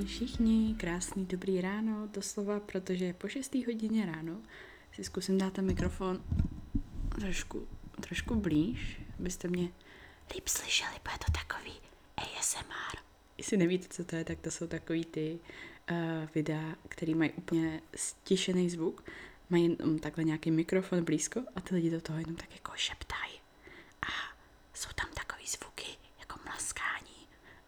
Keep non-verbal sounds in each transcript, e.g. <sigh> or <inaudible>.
Ahoj všichni, krásný dobrý ráno, doslova, protože po 6. hodině ráno si zkusím dát ten mikrofon trošku, trošku blíž, abyste mě líp slyšeli, bude to takový ASMR. Jestli nevíte, co to je, tak to jsou takový ty uh, videa, které mají úplně stišený zvuk, mají jenom takhle nějaký mikrofon blízko a ty lidi do toho jenom tak jako šeptají. A jsou tam takový zvuky jako mlaskání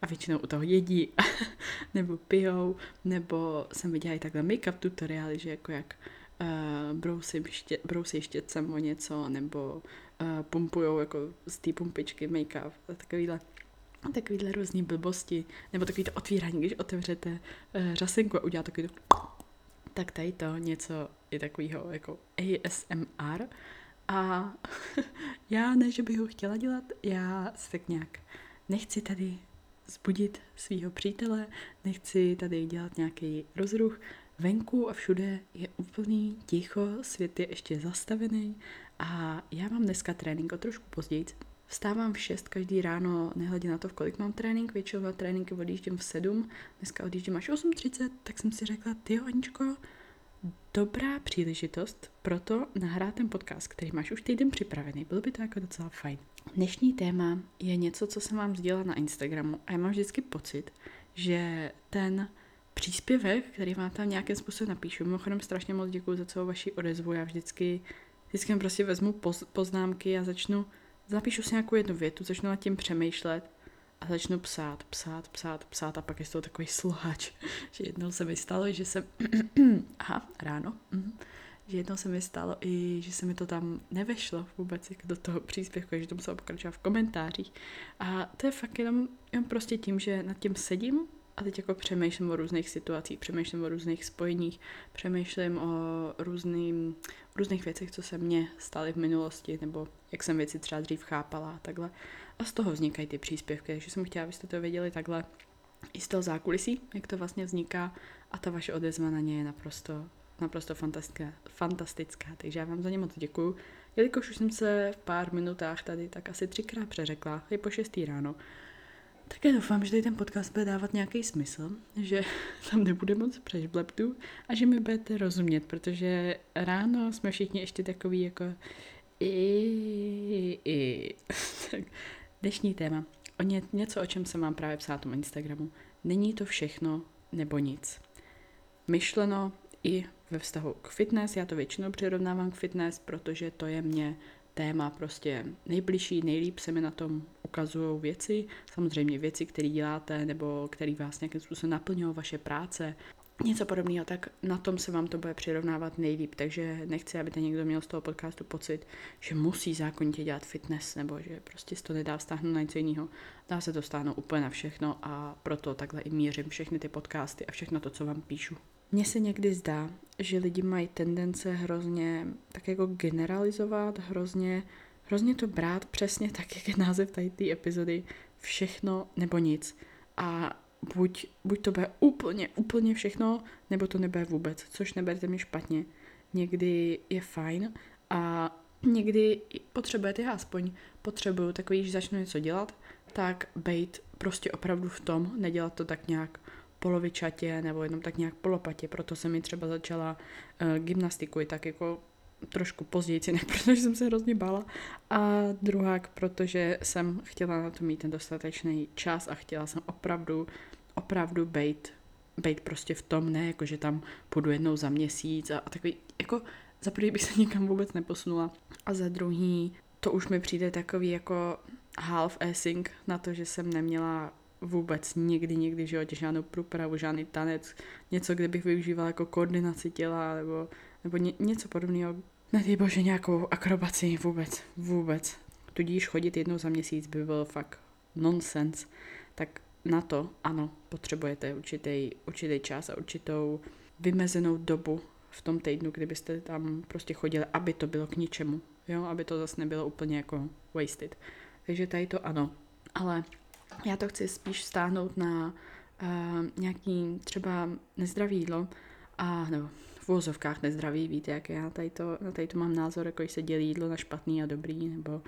a většinou u toho jedí, <laughs> nebo pijou, nebo jsem viděla i takhle make-up tutoriály, že jako jak uh, brousí, ště, brousí štětcem o něco, nebo uh, pumpujou jako z té pumpičky make-up, a takovýhle takovýhle různý blbosti, nebo takový to otvírání, když otevřete uh, řasenku a uděláte takový to tak tady to něco je takového jako ASMR a <laughs> já ne, že bych ho chtěla dělat, já se tak nějak nechci tady zbudit svého přítele, nechci tady dělat nějaký rozruch. Venku a všude je úplný ticho, svět je ještě zastavený a já mám dneska trénink o trošku později. Vstávám v 6 každý ráno, nehledě na to, v kolik mám trénink, většinou na tréninky odjíždím v 7, dneska odjíždím až 8.30, tak jsem si řekla, ty Aničko, dobrá příležitost pro to nahrát ten podcast, který máš už týden připravený. Bylo by to jako docela fajn. Dnešní téma je něco, co jsem vám sdělala na Instagramu a já mám vždycky pocit, že ten příspěvek, který vám tam nějakým způsobem napíšu, mimochodem strašně moc děkuji za celou vaši odezvu, já vždycky, vždycky prostě vezmu poz, poznámky a začnu, zapíšu si nějakou jednu větu, začnu nad tím přemýšlet a začnu psát, psát, psát, psát a pak je to takový sluhač, <laughs> že jednou se mi stalo, že jsem, <clears throat> aha, ráno, mm, že jednou se mi stalo i, že se mi to tam nevešlo vůbec jako do toho příspěvku, že to musela pokračovat v komentářích. A to je fakt jenom, jenom prostě tím, že nad tím sedím a teď jako přemýšlím o různých situacích, přemýšlím o různých spojeních, přemýšlím o různým, různých věcech, co se mně staly v minulosti, nebo jak jsem věci třeba dřív chápala a takhle. A z toho vznikají ty příspěvky, takže jsem chtěla, abyste to věděli takhle i z toho zákulisí, jak to vlastně vzniká a ta vaše odezva na ně je naprosto, naprosto fantastická, fantastická. Takže já vám za ně moc děkuju. Jelikož už jsem se v pár minutách tady tak asi třikrát přeřekla, je po šestý ráno, tak já doufám, že tady ten podcast bude dávat nějaký smysl, že <laughs> tam nebude moc přežbleptu a že mi budete rozumět, protože ráno jsme všichni ještě takový jako i, i. <laughs> tak dnešní téma. O ně, něco, o čem se mám právě psát na Instagramu. Není to všechno nebo nic. Myšleno i ve vztahu k fitness, já to většinou přirovnávám k fitness, protože to je mě téma prostě nejbližší, nejlíp se mi na tom ukazují věci, samozřejmě věci, které děláte nebo které vás nějakým způsobem naplňují vaše práce, něco podobného, tak na tom se vám to bude přirovnávat nejlíp. Takže nechci, aby ten někdo měl z toho podcastu pocit, že musí zákonitě dělat fitness, nebo že prostě to nedá vztáhnout na něco jiného. Dá se to stáhnout úplně na všechno a proto takhle i mířím všechny ty podcasty a všechno to, co vám píšu. Mně se někdy zdá, že lidi mají tendence hrozně tak jako generalizovat, hrozně, hrozně to brát přesně tak, jak je název tady té epizody, všechno nebo nic. A buď, buď to bude úplně, úplně všechno, nebo to nebude vůbec, což neberte mi špatně. Někdy je fajn a někdy potřebujete, já aspoň potřebuju takový, že začnu něco dělat, tak bejt prostě opravdu v tom, nedělat to tak nějak polovičatě nebo jenom tak nějak polopatě, proto jsem mi třeba začala uh, gymnastiku i tak jako trošku později, ne <laughs> protože jsem se hrozně bála. A druhák, protože jsem chtěla na to mít ten dostatečný čas a chtěla jsem opravdu, opravdu bejt, bejt prostě v tom, ne jako, že tam půjdu jednou za měsíc a, a takový, jako za prvý bych se nikam vůbec neposunula a za druhý to už mi přijde takový jako half assing na to, že jsem neměla vůbec nikdy, nikdy v životě žádnou průpravu, žádný tanec, něco, kde bych využívala jako koordinaci těla nebo, nebo ně, něco podobného. Nedej bože nějakou akrobaci, vůbec, vůbec. Tudíž chodit jednou za měsíc by byl fakt nonsense. Tak na to, ano, potřebujete určitý, určitý čas a určitou vymezenou dobu v tom týdnu, kdybyste tam prostě chodili, aby to bylo k ničemu, jo, aby to zase nebylo úplně jako wasted. Takže tady to ano, ale já to chci spíš stáhnout na uh, nějaký třeba nezdravý jídlo, a, nebo v vozovkách nezdravý, víte, jak já tady to, na tady to mám názor, jako se dělí jídlo na špatný a dobrý, nebo uh,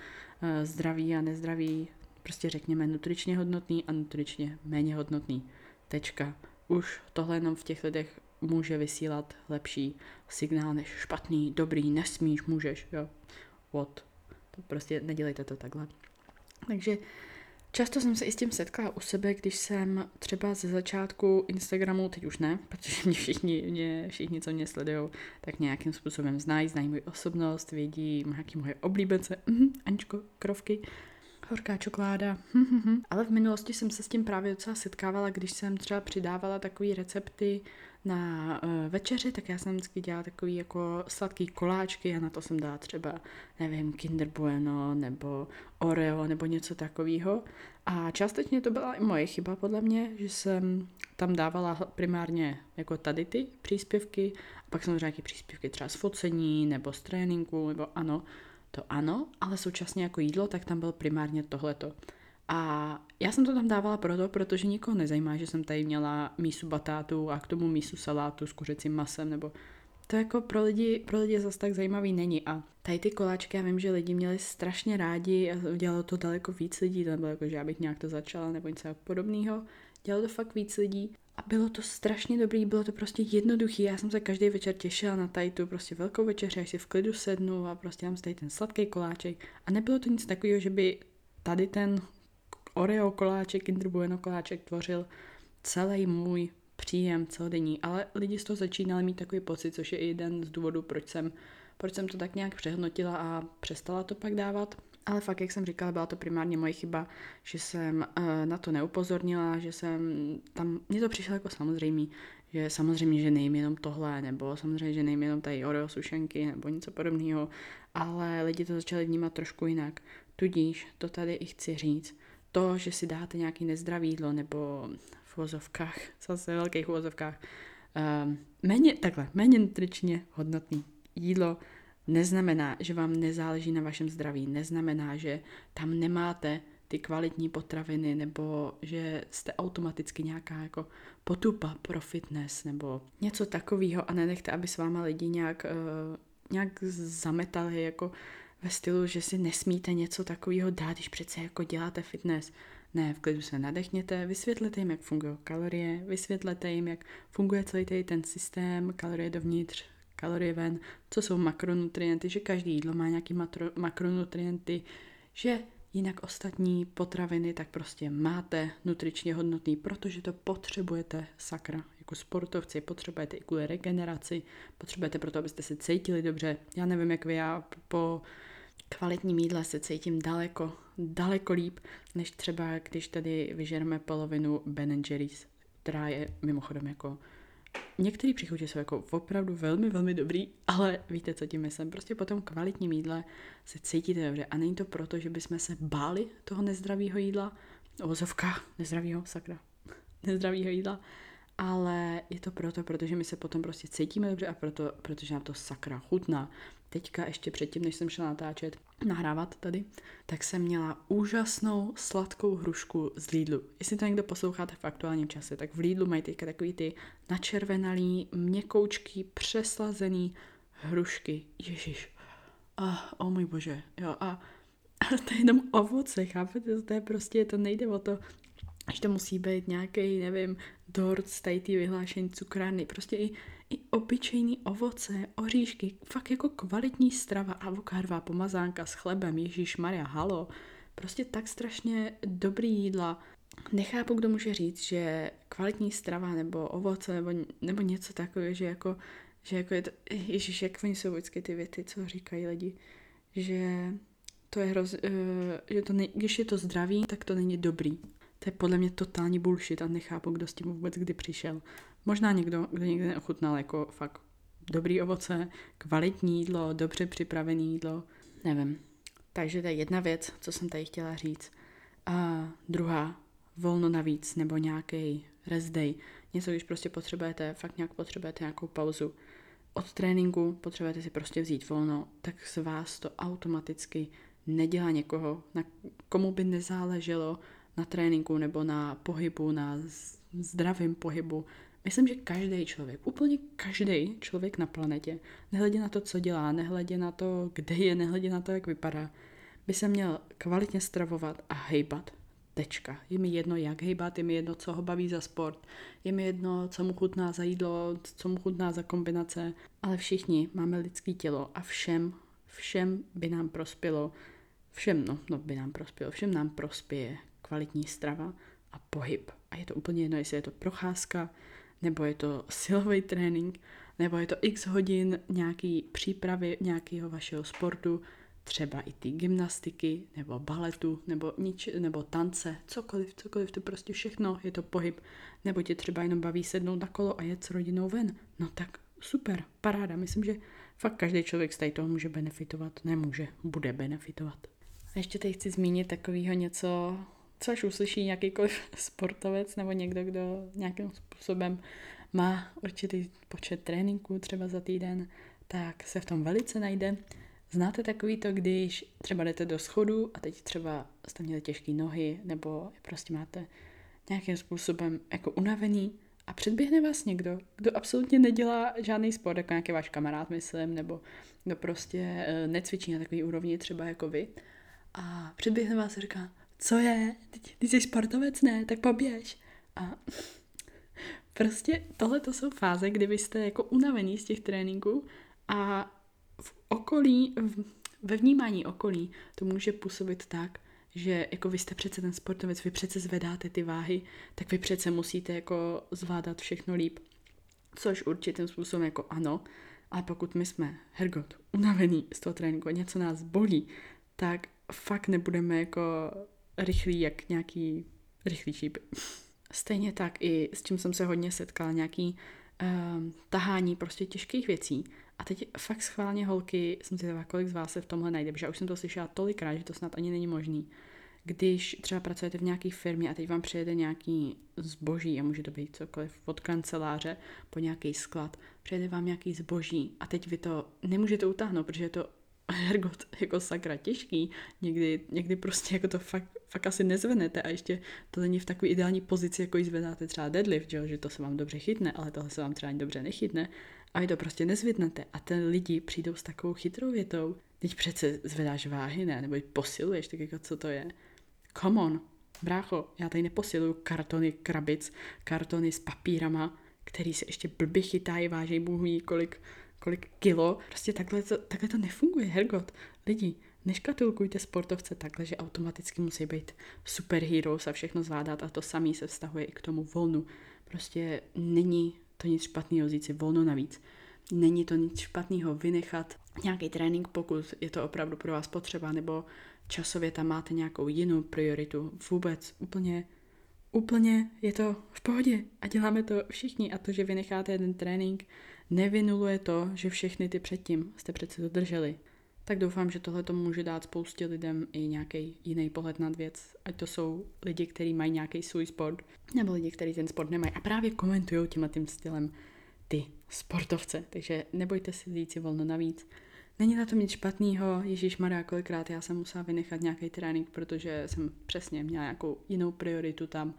zdravý a nezdravý, prostě řekněme nutričně hodnotný a nutričně méně hodnotný. Tečka. už tohle jenom v těch lidech může vysílat lepší signál než špatný, dobrý, nesmíš, můžeš, jo. What? To prostě nedělejte to takhle. Takže Často jsem se i s tím setkala u sebe, když jsem třeba ze začátku Instagramu, teď už ne, protože mě všichni, mě, všichni co mě sledují, tak nějakým způsobem znají, znají moji osobnost, vědí, nějaký moje oblíbence, mm, Aničko, krovky, horká čokoláda. <laughs> Ale v minulosti jsem se s tím právě docela setkávala, když jsem třeba přidávala takové recepty na uh, večeři, tak já jsem vždycky dělala takový jako sladký koláčky a na to jsem dala třeba, nevím, Kinder Bueno nebo Oreo nebo něco takového. A částečně to byla i moje chyba podle mě, že jsem tam dávala primárně jako tady ty příspěvky, a pak jsem nějaké příspěvky třeba z focení nebo z tréninku, nebo ano, to ano, ale současně jako jídlo, tak tam byl primárně tohleto. A já jsem to tam dávala proto, protože nikoho nezajímá, že jsem tady měla mísu batátu a k tomu mísu salátu s kuřecím masem, nebo to jako pro lidi, pro lidi zase tak zajímavý není. A tady ty koláčky, já vím, že lidi měli strašně rádi a dělalo to daleko víc lidí, to nebylo jako, že já bych nějak to začala nebo něco podobného. Dělalo to fakt víc lidí a bylo to strašně dobrý, bylo to prostě jednoduchý. Já jsem se každý večer těšila na tady tu prostě velkou večeři, až si v klidu sednu a prostě mám tady ten sladký koláček. A nebylo to nic takového, že by tady ten Oreo koláček, Kinder Bueno koláček tvořil celý můj příjem celodenní, ale lidi z toho začínali mít takový pocit, což je i jeden z důvodů, proč jsem, proč jsem to tak nějak přehnotila a přestala to pak dávat. Ale fakt, jak jsem říkala, byla to primárně moje chyba, že jsem uh, na to neupozornila, že jsem tam, mně to přišlo jako samozřejmý, že samozřejmě, že nejím jenom tohle, nebo samozřejmě, že nejím jenom tady Oreo sušenky, nebo něco podobného, ale lidi to začali vnímat trošku jinak. Tudíž to tady i chci říct, to, že si dáte nějaký nezdravý jídlo nebo v uvozovkách, <laughs> zase velkých uvozovkách, um, méně, takhle, méně nutričně hodnotný jídlo neznamená, že vám nezáleží na vašem zdraví, neznamená, že tam nemáte ty kvalitní potraviny nebo že jste automaticky nějaká jako potupa pro fitness nebo něco takového a nenechte, aby s váma lidi nějak, uh, nějak zametali jako ve stylu, že si nesmíte něco takového dát, když přece jako děláte fitness. Ne, v klidu se nadechněte, vysvětlete jim, jak fungují kalorie, vysvětlete jim, jak funguje celý ten systém, kalorie dovnitř, kalorie ven, co jsou makronutrienty, že každý jídlo má nějaký matro, makronutrienty, že jinak ostatní potraviny tak prostě máte nutričně hodnotný, protože to potřebujete, sakra, jako sportovci, potřebujete i kvůli regeneraci, potřebujete proto, abyste se cítili dobře. Já nevím, jak vy, já po kvalitním jídle se cítím daleko, daleko líp, než třeba když tady vyžereme polovinu Ben Jerry's, která je mimochodem jako Některé příchutě jsou jako opravdu velmi, velmi dobrý, ale víte, co tím myslím. Prostě po tom kvalitním jídle se cítíte dobře. A není to proto, že bychom se báli toho nezdravého jídla, ozovka nezdravého, sakra, <laughs> nezdravého jídla, ale je to proto, protože my se potom prostě cítíme dobře a proto, protože nám to sakra chutná. Teďka ještě předtím, než jsem šla natáčet, nahrávat tady, tak jsem měla úžasnou sladkou hrušku z Lidlu. Jestli to někdo posloucháte v aktuálním čase, tak v Lidlu mají teďka takový ty načervenalý, měkoučký, přeslazený hrušky. Ježíš. Ah, o oh můj bože. Jo, a, a <laughs> to je jenom ovoce, chápete? To je prostě, to nejde o to, že to musí být nějaký, nevím, dort z ty vyhlášení cukrárny, prostě i, i obyčejný ovoce, oříšky, fakt jako kvalitní strava, avokádová pomazánka s chlebem, Ježíš Maria, halo, prostě tak strašně dobrý jídla. Nechápu, kdo může říct, že kvalitní strava nebo ovoce nebo, nebo něco takového, že jako, že jako je to, Ježíš, jak oni jsou vždycky ty věty, co říkají lidi, že to je hroz, uh, že to ne, když je to zdravý, tak to není dobrý. To je podle mě totální bullshit a nechápu, kdo s tím vůbec kdy přišel. Možná někdo, kdo někdy neochutnal jako fakt dobrý ovoce, kvalitní jídlo, dobře připravené jídlo, nevím. Takže to je jedna věc, co jsem tady chtěla říct. A druhá, volno navíc nebo nějaký rest day. Něco, když prostě potřebujete, fakt nějak potřebujete nějakou pauzu. Od tréninku potřebujete si prostě vzít volno, tak z vás to automaticky nedělá někoho, na komu by nezáleželo na tréninku nebo na pohybu, na zdravém pohybu. Myslím, že každý člověk, úplně každý člověk na planetě, nehledě na to, co dělá, nehledě na to, kde je, nehledě na to, jak vypadá, by se měl kvalitně stravovat a hejbat. Tečka. Je mi jedno, jak hejbat, je mi jedno, co ho baví za sport, je mi jedno, co mu chutná za jídlo, co mu chutná za kombinace, ale všichni máme lidský tělo a všem, všem by nám prospělo, všem, no, no by nám prospělo, všem nám prospěje kvalitní strava a pohyb. A je to úplně jedno, jestli je to procházka, nebo je to silový trénink, nebo je to x hodin nějaký přípravy nějakého vašeho sportu, třeba i ty gymnastiky, nebo baletu, nebo, nič, nebo tance, cokoliv, cokoliv, to prostě všechno, je to pohyb. Nebo tě třeba jenom baví sednout na kolo a jet s rodinou ven. No tak super, paráda. Myslím, že fakt každý člověk z toho může benefitovat. Nemůže, bude benefitovat. A ještě teď chci zmínit takového něco, co až uslyší jakýkoliv <laughs> sportovec nebo někdo, kdo nějakým způsobem má určitý počet tréninků třeba za týden, tak se v tom velice najde. Znáte takový to, když třeba jdete do schodu a teď třeba jste měli těžké nohy nebo prostě máte nějakým způsobem jako unavený a předběhne vás někdo, kdo absolutně nedělá žádný sport, jako nějaký váš kamarád, myslím, nebo kdo prostě eh, necvičí na takový úrovni třeba jako vy a předběhne vás a říká, co je, ty jsi sportovec, ne, tak poběž. A <laughs> prostě tohle to jsou fáze, kdy vy jste jako unavení z těch tréninků a v okolí, v, ve vnímání okolí to může působit tak, že jako vy jste přece ten sportovec, vy přece zvedáte ty váhy, tak vy přece musíte jako zvládat všechno líp. Což určitým způsobem jako ano, ale pokud my jsme, hergot, unavení z toho tréninku a něco nás bolí, tak fakt nebudeme jako rychlý jak nějaký rychlý šíp. Stejně tak i s čím jsem se hodně setkala, nějaký uh, tahání prostě těžkých věcí. A teď fakt schválně holky, jsem si kolik z vás se v tomhle najde, protože já už jsem to slyšela tolikrát, že to snad ani není možný. Když třeba pracujete v nějaké firmě a teď vám přijede nějaký zboží, a může to být cokoliv, od kanceláře po nějaký sklad, přijede vám nějaký zboží a teď vy to nemůžete utáhnout, protože je to hergot jako sakra těžký, někdy, někdy prostě jako to fakt, fakt asi nezvednete a ještě to není v takové ideální pozici, jako ji zvedáte třeba deadlift, že, že to se vám dobře chytne, ale tohle se vám třeba ani dobře nechytne. A vy to prostě nezvednete a ten lidi přijdou s takovou chytrou větou, teď přece zvedáš váhy, ne, nebo posiluješ, tak jako co to je. Come on, brácho, já tady neposiluju kartony krabic, kartony s papírama, který se ještě blbě chytají, váží bůh kolik kolik kilo. Prostě takhle to, takhle to nefunguje, hergot. Lidi, neškatulkujte sportovce takhle, že automaticky musí být superheroes a všechno zvládat a to samý se vztahuje i k tomu volnu. Prostě není to nic špatného vzít si volno navíc. Není to nic špatného vynechat nějaký trénink, pokud je to opravdu pro vás potřeba, nebo časově tam máte nějakou jinou prioritu. Vůbec úplně, úplně je to v pohodě a děláme to všichni. A to, že vynecháte jeden trénink, nevinuluje to, že všechny ty předtím jste přece dodrželi. Tak doufám, že tohle to může dát spoustě lidem i nějaký jiný pohled na věc. Ať to jsou lidi, kteří mají nějaký svůj sport, nebo lidi, kteří ten sport nemají a právě komentují tímhle tím stylem ty sportovce. Takže nebojte si vzít si volno navíc. Není na tom nic špatného, Ježíš Maria, kolikrát já jsem musela vynechat nějaký trénink, protože jsem přesně měla nějakou jinou prioritu tam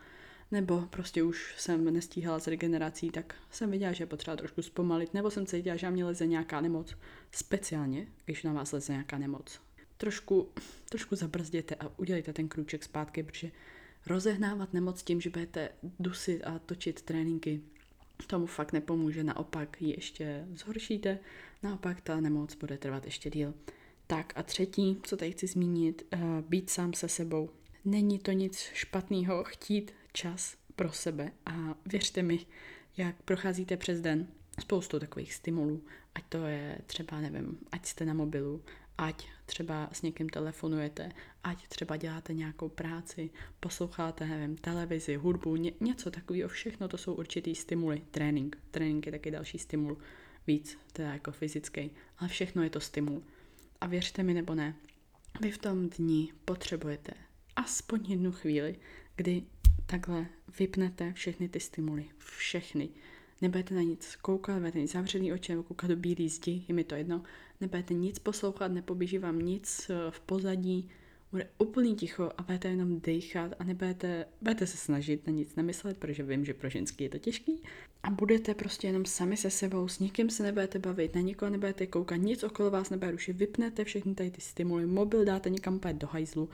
nebo prostě už jsem nestíhala s regenerací, tak jsem viděla, že je potřeba trošku zpomalit, nebo jsem cítila, že mě leze nějaká nemoc, speciálně, když na vás leze nějaká nemoc. Trošku, trošku zabrzděte a udělejte ten krůček zpátky, protože rozehnávat nemoc tím, že budete dusit a točit tréninky, tomu fakt nepomůže, naopak ji ještě zhoršíte, naopak ta nemoc bude trvat ještě díl. Tak a třetí, co tady chci zmínit, uh, být sám se sebou. Není to nic špatného chtít čas pro sebe a věřte mi, jak procházíte přes den spoustu takových stimulů, ať to je třeba, nevím, ať jste na mobilu, ať třeba s někým telefonujete, ať třeba děláte nějakou práci, posloucháte, nevím, televizi, hudbu, ně, něco takového, všechno to jsou určitý stimuly. Trénink, trénink je taky další stimul, víc, teda jako fyzický, ale všechno je to stimul. A věřte mi nebo ne, vy v tom dni potřebujete aspoň jednu chvíli, kdy takhle vypnete všechny ty stimuly. Všechny. Nebudete na nic koukat, nebudete nic zavřený oči, nebo koukat do bílé zdi, je mi to jedno. Nebudete nic poslouchat, nepoběží vám nic eh, v pozadí, bude úplný ticho a budete jenom dechat a nebudete, budete se snažit na nic nemyslet, protože vím, že pro ženský je to těžký. A budete prostě jenom sami se sebou, s nikým se nebudete bavit, na nikoho nebudete koukat, nic okolo vás nebude rušit, vypnete všechny tady ty stimuly, mobil dáte někam do hajzlu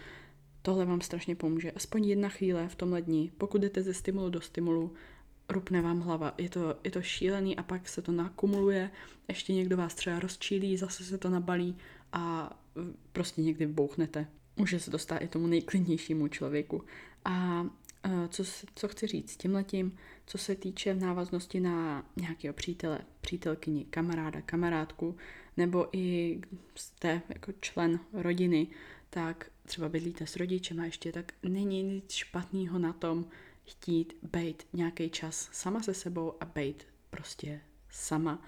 tohle vám strašně pomůže. Aspoň jedna chvíle v tomhle dni, pokud jdete ze stimulu do stimulu, rupne vám hlava. Je to, je to šílený a pak se to nakumuluje, ještě někdo vás třeba rozčílí, zase se to nabalí a prostě někdy bouchnete. Může se to stát i tomu nejklidnějšímu člověku. A co, co chci říct tím letím, co se týče návaznosti na nějakého přítele, přítelkyni, kamaráda, kamarádku, nebo i jste jako člen rodiny, tak třeba bydlíte s rodičem a ještě, tak není nic špatného na tom chtít být nějaký čas sama se sebou a být prostě sama.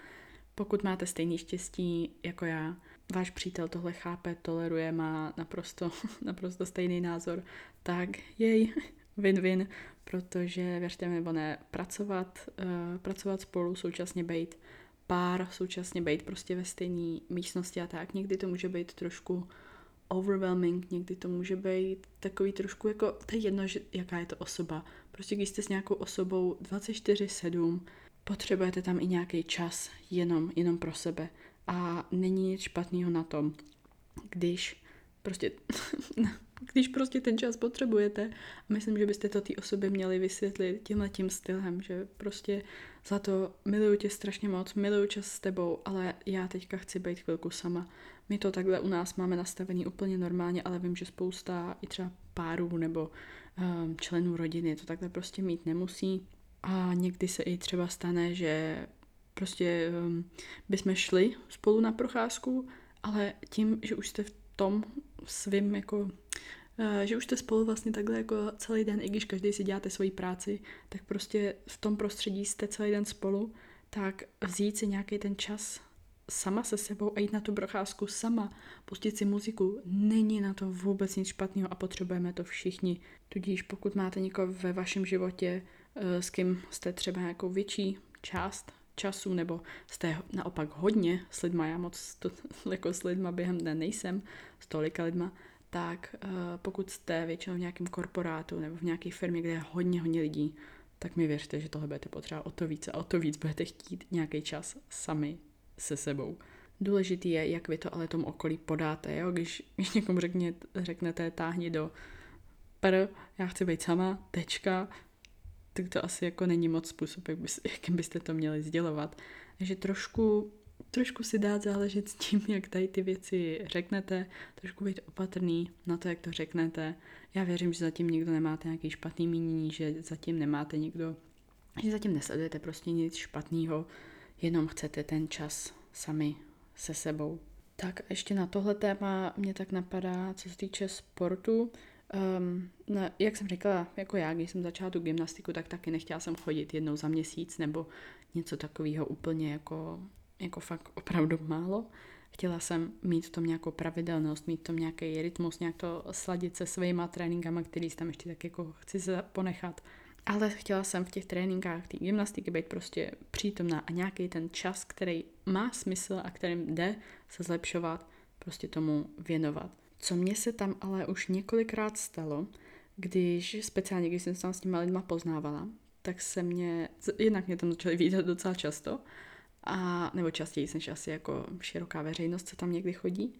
Pokud máte stejný štěstí jako já, váš přítel tohle chápe, toleruje, má naprosto, <laughs> naprosto stejný názor, tak jej, <laughs> win-win, protože věřte mi nebo ne, pracovat, uh, pracovat spolu, současně být pár, současně být prostě ve stejné místnosti a tak, někdy to může být trošku overwhelming, někdy to může být takový trošku jako, to je jedno, že, jaká je to osoba. Prostě když jste s nějakou osobou 24-7, potřebujete tam i nějaký čas jenom, jenom pro sebe. A není nic špatného na tom, když prostě <laughs> když prostě ten čas potřebujete. A myslím, že byste to té osobě měli vysvětlit tímhle tím stylem, že prostě za to miluju tě strašně moc, miluju čas s tebou, ale já teďka chci být chvilku sama. My to takhle u nás máme nastavený úplně normálně, ale vím, že spousta i třeba párů nebo um, členů rodiny to takhle prostě mít nemusí. A někdy se i třeba stane, že prostě um, bychom šli spolu na procházku, ale tím, že už jste v tom svým jako eh, že už jste spolu vlastně takhle jako celý den, i když každý si děláte svoji práci, tak prostě v tom prostředí jste celý den spolu, tak vzít si nějaký ten čas sama se sebou a jít na tu procházku sama, pustit si muziku, není na to vůbec nic špatného a potřebujeme to všichni. Tudíž pokud máte někoho ve vašem životě, eh, s kým jste třeba nějakou větší část času, nebo jste naopak hodně s lidma, já moc to, <laughs> jako s lidma během dne nejsem, s tolika lidma, tak uh, pokud jste většinou v nějakém korporátu nebo v nějaké firmě, kde je hodně, hodně lidí, tak mi věřte, že tohle budete potřebovat o to víc a o to víc budete chtít nějaký čas sami se sebou. Důležitý je, jak vy to ale tomu okolí podáte. Jo? Když, když někomu řekně, řeknete, táhni do pr, já chci být sama, tečka, tak to asi jako není moc způsob, jak bys, jakým byste to měli sdělovat. Takže trošku, trošku si dát záležet s tím, jak tady ty věci řeknete, trošku být opatrný na to, jak to řeknete. Já věřím, že zatím nikdo nemáte nějaký špatný mínění, že zatím nemáte nikdo, že zatím nesledujete prostě nic špatného, jenom chcete ten čas sami se sebou. Tak ještě na tohle téma mě tak napadá, co se týče sportu, Um, no, jak jsem říkala, jako já, když jsem začala tu gymnastiku, tak taky nechtěla jsem chodit jednou za měsíc nebo něco takového úplně jako, jako fakt opravdu málo. Chtěla jsem mít v tom nějakou pravidelnost, mít v tom nějaký rytmus, nějak to sladit se svýma tréninkama, který tam ještě tak jako chci ponechat. Ale chtěla jsem v těch tréninkách té gymnastiky být prostě přítomná a nějaký ten čas, který má smysl a kterým jde se zlepšovat, prostě tomu věnovat. Co mě se tam ale už několikrát stalo, když, speciálně když jsem se tam s těma lidma poznávala, tak se mě, jednak mě tam začaly vidět docela často, a, nebo častěji než asi jako široká veřejnost, co tam někdy chodí,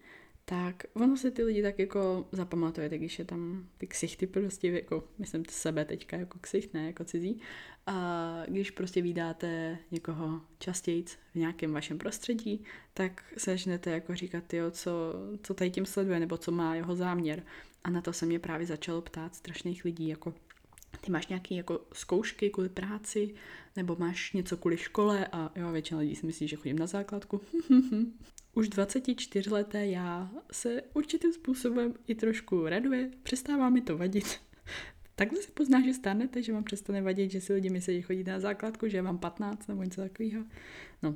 tak ono se ty lidi tak jako zapamatuje, když je tam ty ksichty prostě, jako myslím sebe teďka jako ksicht, ne jako cizí. A když prostě vydáte někoho častěji v nějakém vašem prostředí, tak se začnete jako říkat, jo, co, co tady tím sleduje, nebo co má jeho záměr. A na to se mě právě začalo ptát strašných lidí, jako ty máš nějaké jako zkoušky kvůli práci, nebo máš něco kvůli škole a jo, většina lidí si myslí, že chodím na základku. <laughs> Už 24 leté já se určitým způsobem i trošku raduje, přestává mi to vadit. <laughs> Takhle se pozná, že stanete, že vám přestane vadit, že si lidi myslí, že chodíte na základku, že je vám 15 nebo něco takového. No,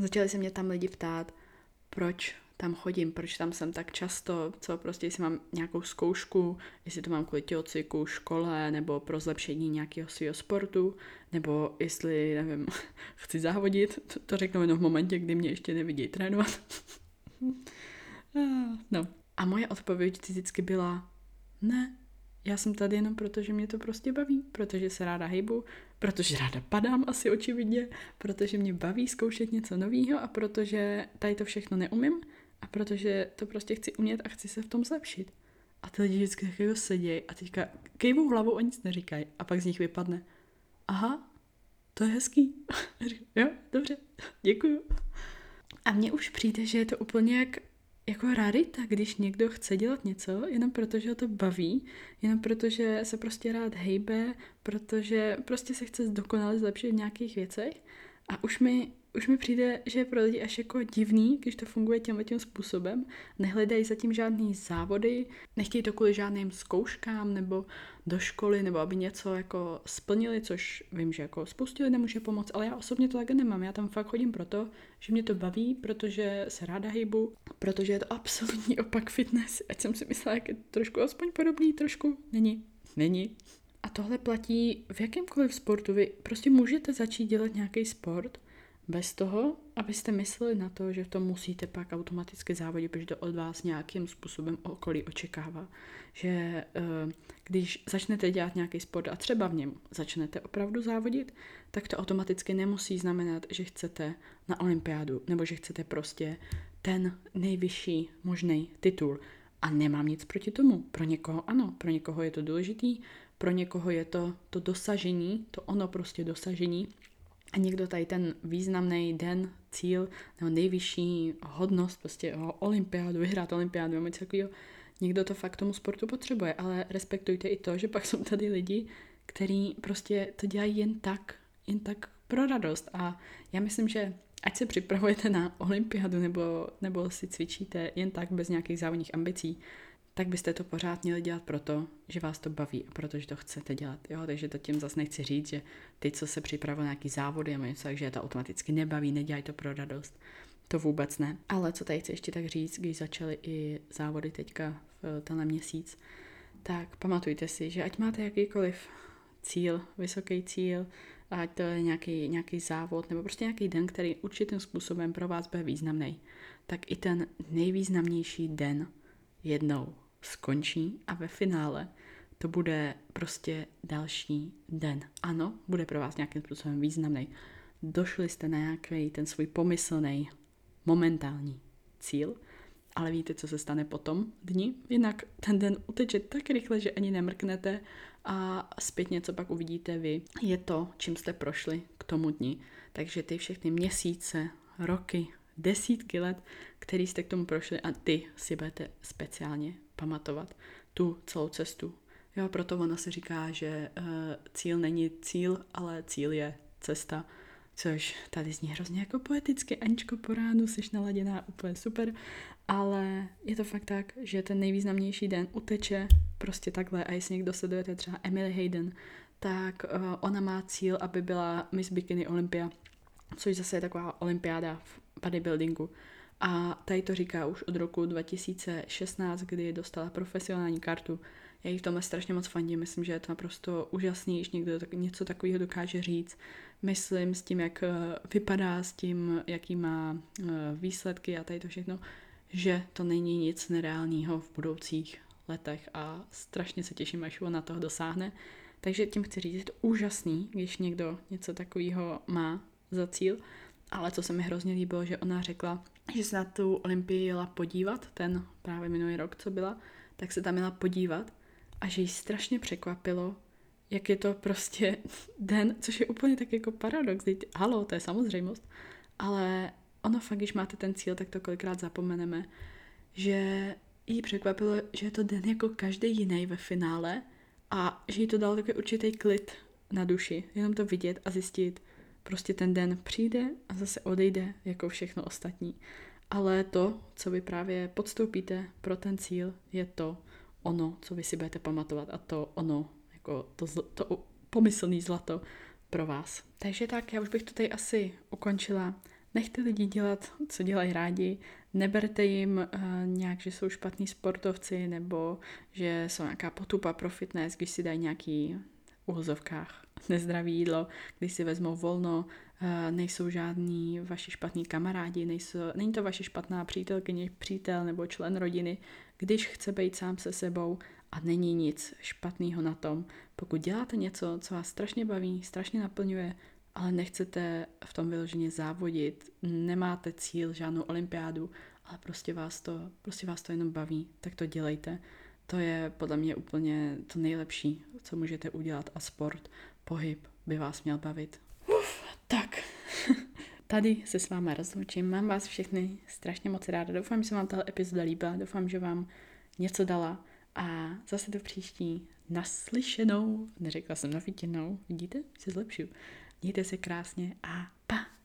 začali se mě tam lidi ptát, proč tam chodím, proč tam jsem tak často, co prostě, jestli mám nějakou zkoušku, jestli to mám kvůli tělocviku, škole, nebo pro zlepšení nějakého svého sportu, nebo jestli, nevím, <laughs> chci závodit, to, to řeknu jenom v momentě, kdy mě ještě nevidí trénovat. <laughs> no. A moje odpověď vždycky byla, ne, já jsem tady jenom proto, že mě to prostě baví, protože se ráda hejbu, protože ráda padám asi očividně, protože mě baví zkoušet něco nového a protože tady to všechno neumím a protože to prostě chci umět a chci se v tom zlepšit. A ty lidi vždycky tak jako sedějí a teďka kejvou hlavou a nic neříkají. A pak z nich vypadne. Aha, to je hezký. <laughs> jo, dobře, děkuju. A mně už přijde, že je to úplně jak jako rarita, když někdo chce dělat něco, jenom protože ho to baví, jenom protože se prostě rád hejbe, protože prostě se chce zdokonalit, zlepšit v nějakých věcech. A už mi už mi přijde, že je pro lidi až jako divný, když to funguje tímhle tím způsobem. Nehledají zatím žádný závody, nechtějí to kvůli žádným zkouškám nebo do školy, nebo aby něco jako splnili, což vím, že jako spoustě lidem může pomoct, ale já osobně to takhle nemám. Já tam fakt chodím proto, že mě to baví, protože se ráda hejbu, protože je to absolutní opak fitness. Ať jsem si myslela, jak je trošku aspoň podobný, trošku není. Není. A tohle platí v jakémkoliv sportu. Vy prostě můžete začít dělat nějaký sport, bez toho, abyste mysleli na to, že to musíte pak automaticky závodit, protože to od vás nějakým způsobem okolí očekává. Že eh, když začnete dělat nějaký sport a třeba v něm začnete opravdu závodit, tak to automaticky nemusí znamenat, že chcete na olympiádu nebo že chcete prostě ten nejvyšší možný titul. A nemám nic proti tomu. Pro někoho ano, pro někoho je to důležitý, pro někoho je to to dosažení, to ono prostě dosažení a někdo tady ten významný den, cíl, nebo nejvyšší hodnost, prostě o olympiádu, vyhrát olympiádu, nebo něco takového, někdo to fakt tomu sportu potřebuje, ale respektujte i to, že pak jsou tady lidi, kteří prostě to dělají jen tak, jen tak pro radost. A já myslím, že ať se připravujete na olympiádu nebo, nebo si cvičíte jen tak bez nějakých závodních ambicí, tak byste to pořád měli dělat proto, že vás to baví a protože to chcete dělat. Jo? Takže to tím zase nechci říct, že ty, co se připravují nějaký závody nebo něco, takže je to automaticky nebaví, nedělají to pro radost. To vůbec ne. Ale co tady chci ještě tak říct, když začaly i závody teďka v tenhle měsíc, tak pamatujte si, že ať máte jakýkoliv cíl, vysoký cíl, ať to je nějaký, nějaký závod nebo prostě nějaký den, který určitým způsobem pro vás bude významný, tak i ten nejvýznamnější den jednou skončí a ve finále to bude prostě další den. Ano, bude pro vás nějakým způsobem významný. Došli jste na nějaký ten svůj pomyslný, momentální cíl, ale víte, co se stane potom dní? Jinak ten den uteče tak rychle, že ani nemrknete a zpětně, co pak uvidíte vy, je to, čím jste prošli k tomu dni. Takže ty všechny měsíce, roky, desítky let, který jste k tomu prošli a ty si budete speciálně pamatovat tu celou cestu. Jo, proto ono se říká, že uh, cíl není cíl, ale cíl je cesta, což tady zní hrozně jako poeticky. Aničko, po ránu jsi naladěná, úplně super, ale je to fakt tak, že ten nejvýznamnější den uteče prostě takhle a jestli někdo sledujete třeba Emily Hayden, tak uh, ona má cíl, aby byla Miss Bikini Olympia, což zase je taková olympiáda v bodybuildingu. A tady to říká už od roku 2016, kdy dostala profesionální kartu. Já jí v tomhle strašně moc fandím, myslím, že je to naprosto úžasný, když někdo tak, něco takového dokáže říct. Myslím s tím, jak eh, vypadá, s tím, jaký má eh, výsledky a tady to všechno, že to není nic nereálního v budoucích letech a strašně se těším, až ona toho dosáhne. Takže tím chci říct, je to úžasný, když někdo něco takového má za cíl ale co se mi hrozně líbilo, že ona řekla, že se na tu Olympii jela podívat, ten právě minulý rok, co byla, tak se tam jela podívat a že jí strašně překvapilo, jak je to prostě <laughs> den, což je úplně tak jako paradox, teď, halo, to je samozřejmost, ale ono fakt, když máte ten cíl, tak to kolikrát zapomeneme, že jí překvapilo, že je to den jako každý jiný ve finále a že jí to dalo takový určitý klid na duši, jenom to vidět a zjistit, Prostě ten den přijde a zase odejde jako všechno ostatní. Ale to, co vy právě podstoupíte pro ten cíl, je to ono, co vy si budete pamatovat a to ono, jako to, to pomyslný zlato pro vás. Takže tak, já už bych to tady asi ukončila. Nechte lidi dělat, co dělají rádi, neberte jim uh, nějak, že jsou špatní sportovci nebo že jsou nějaká potupa pro fitness, když si dají nějaký uvozovkách nezdravý jídlo, když si vezmou volno, eh, nejsou žádní vaši špatní kamarádi, nejsou, není to vaše špatná přítelkyně, přítel nebo člen rodiny, když chce být sám se sebou a není nic špatného na tom. Pokud děláte něco, co vás strašně baví, strašně naplňuje, ale nechcete v tom vyloženě závodit, nemáte cíl, žádnou olympiádu, ale prostě vás to, prostě vás to jenom baví, tak to dělejte To je podle mě úplně to nejlepší, co můžete udělat a sport, pohyb by vás měl bavit. Uf, tak, <laughs> tady se s váma rozloučím. Mám vás všechny strašně moc ráda. Doufám, že se vám tahle epizoda líbila. Doufám, že vám něco dala. A zase do příští naslyšenou. Neřekla jsem na vidíte? Se zlepšuju. Mějte se krásně a pa!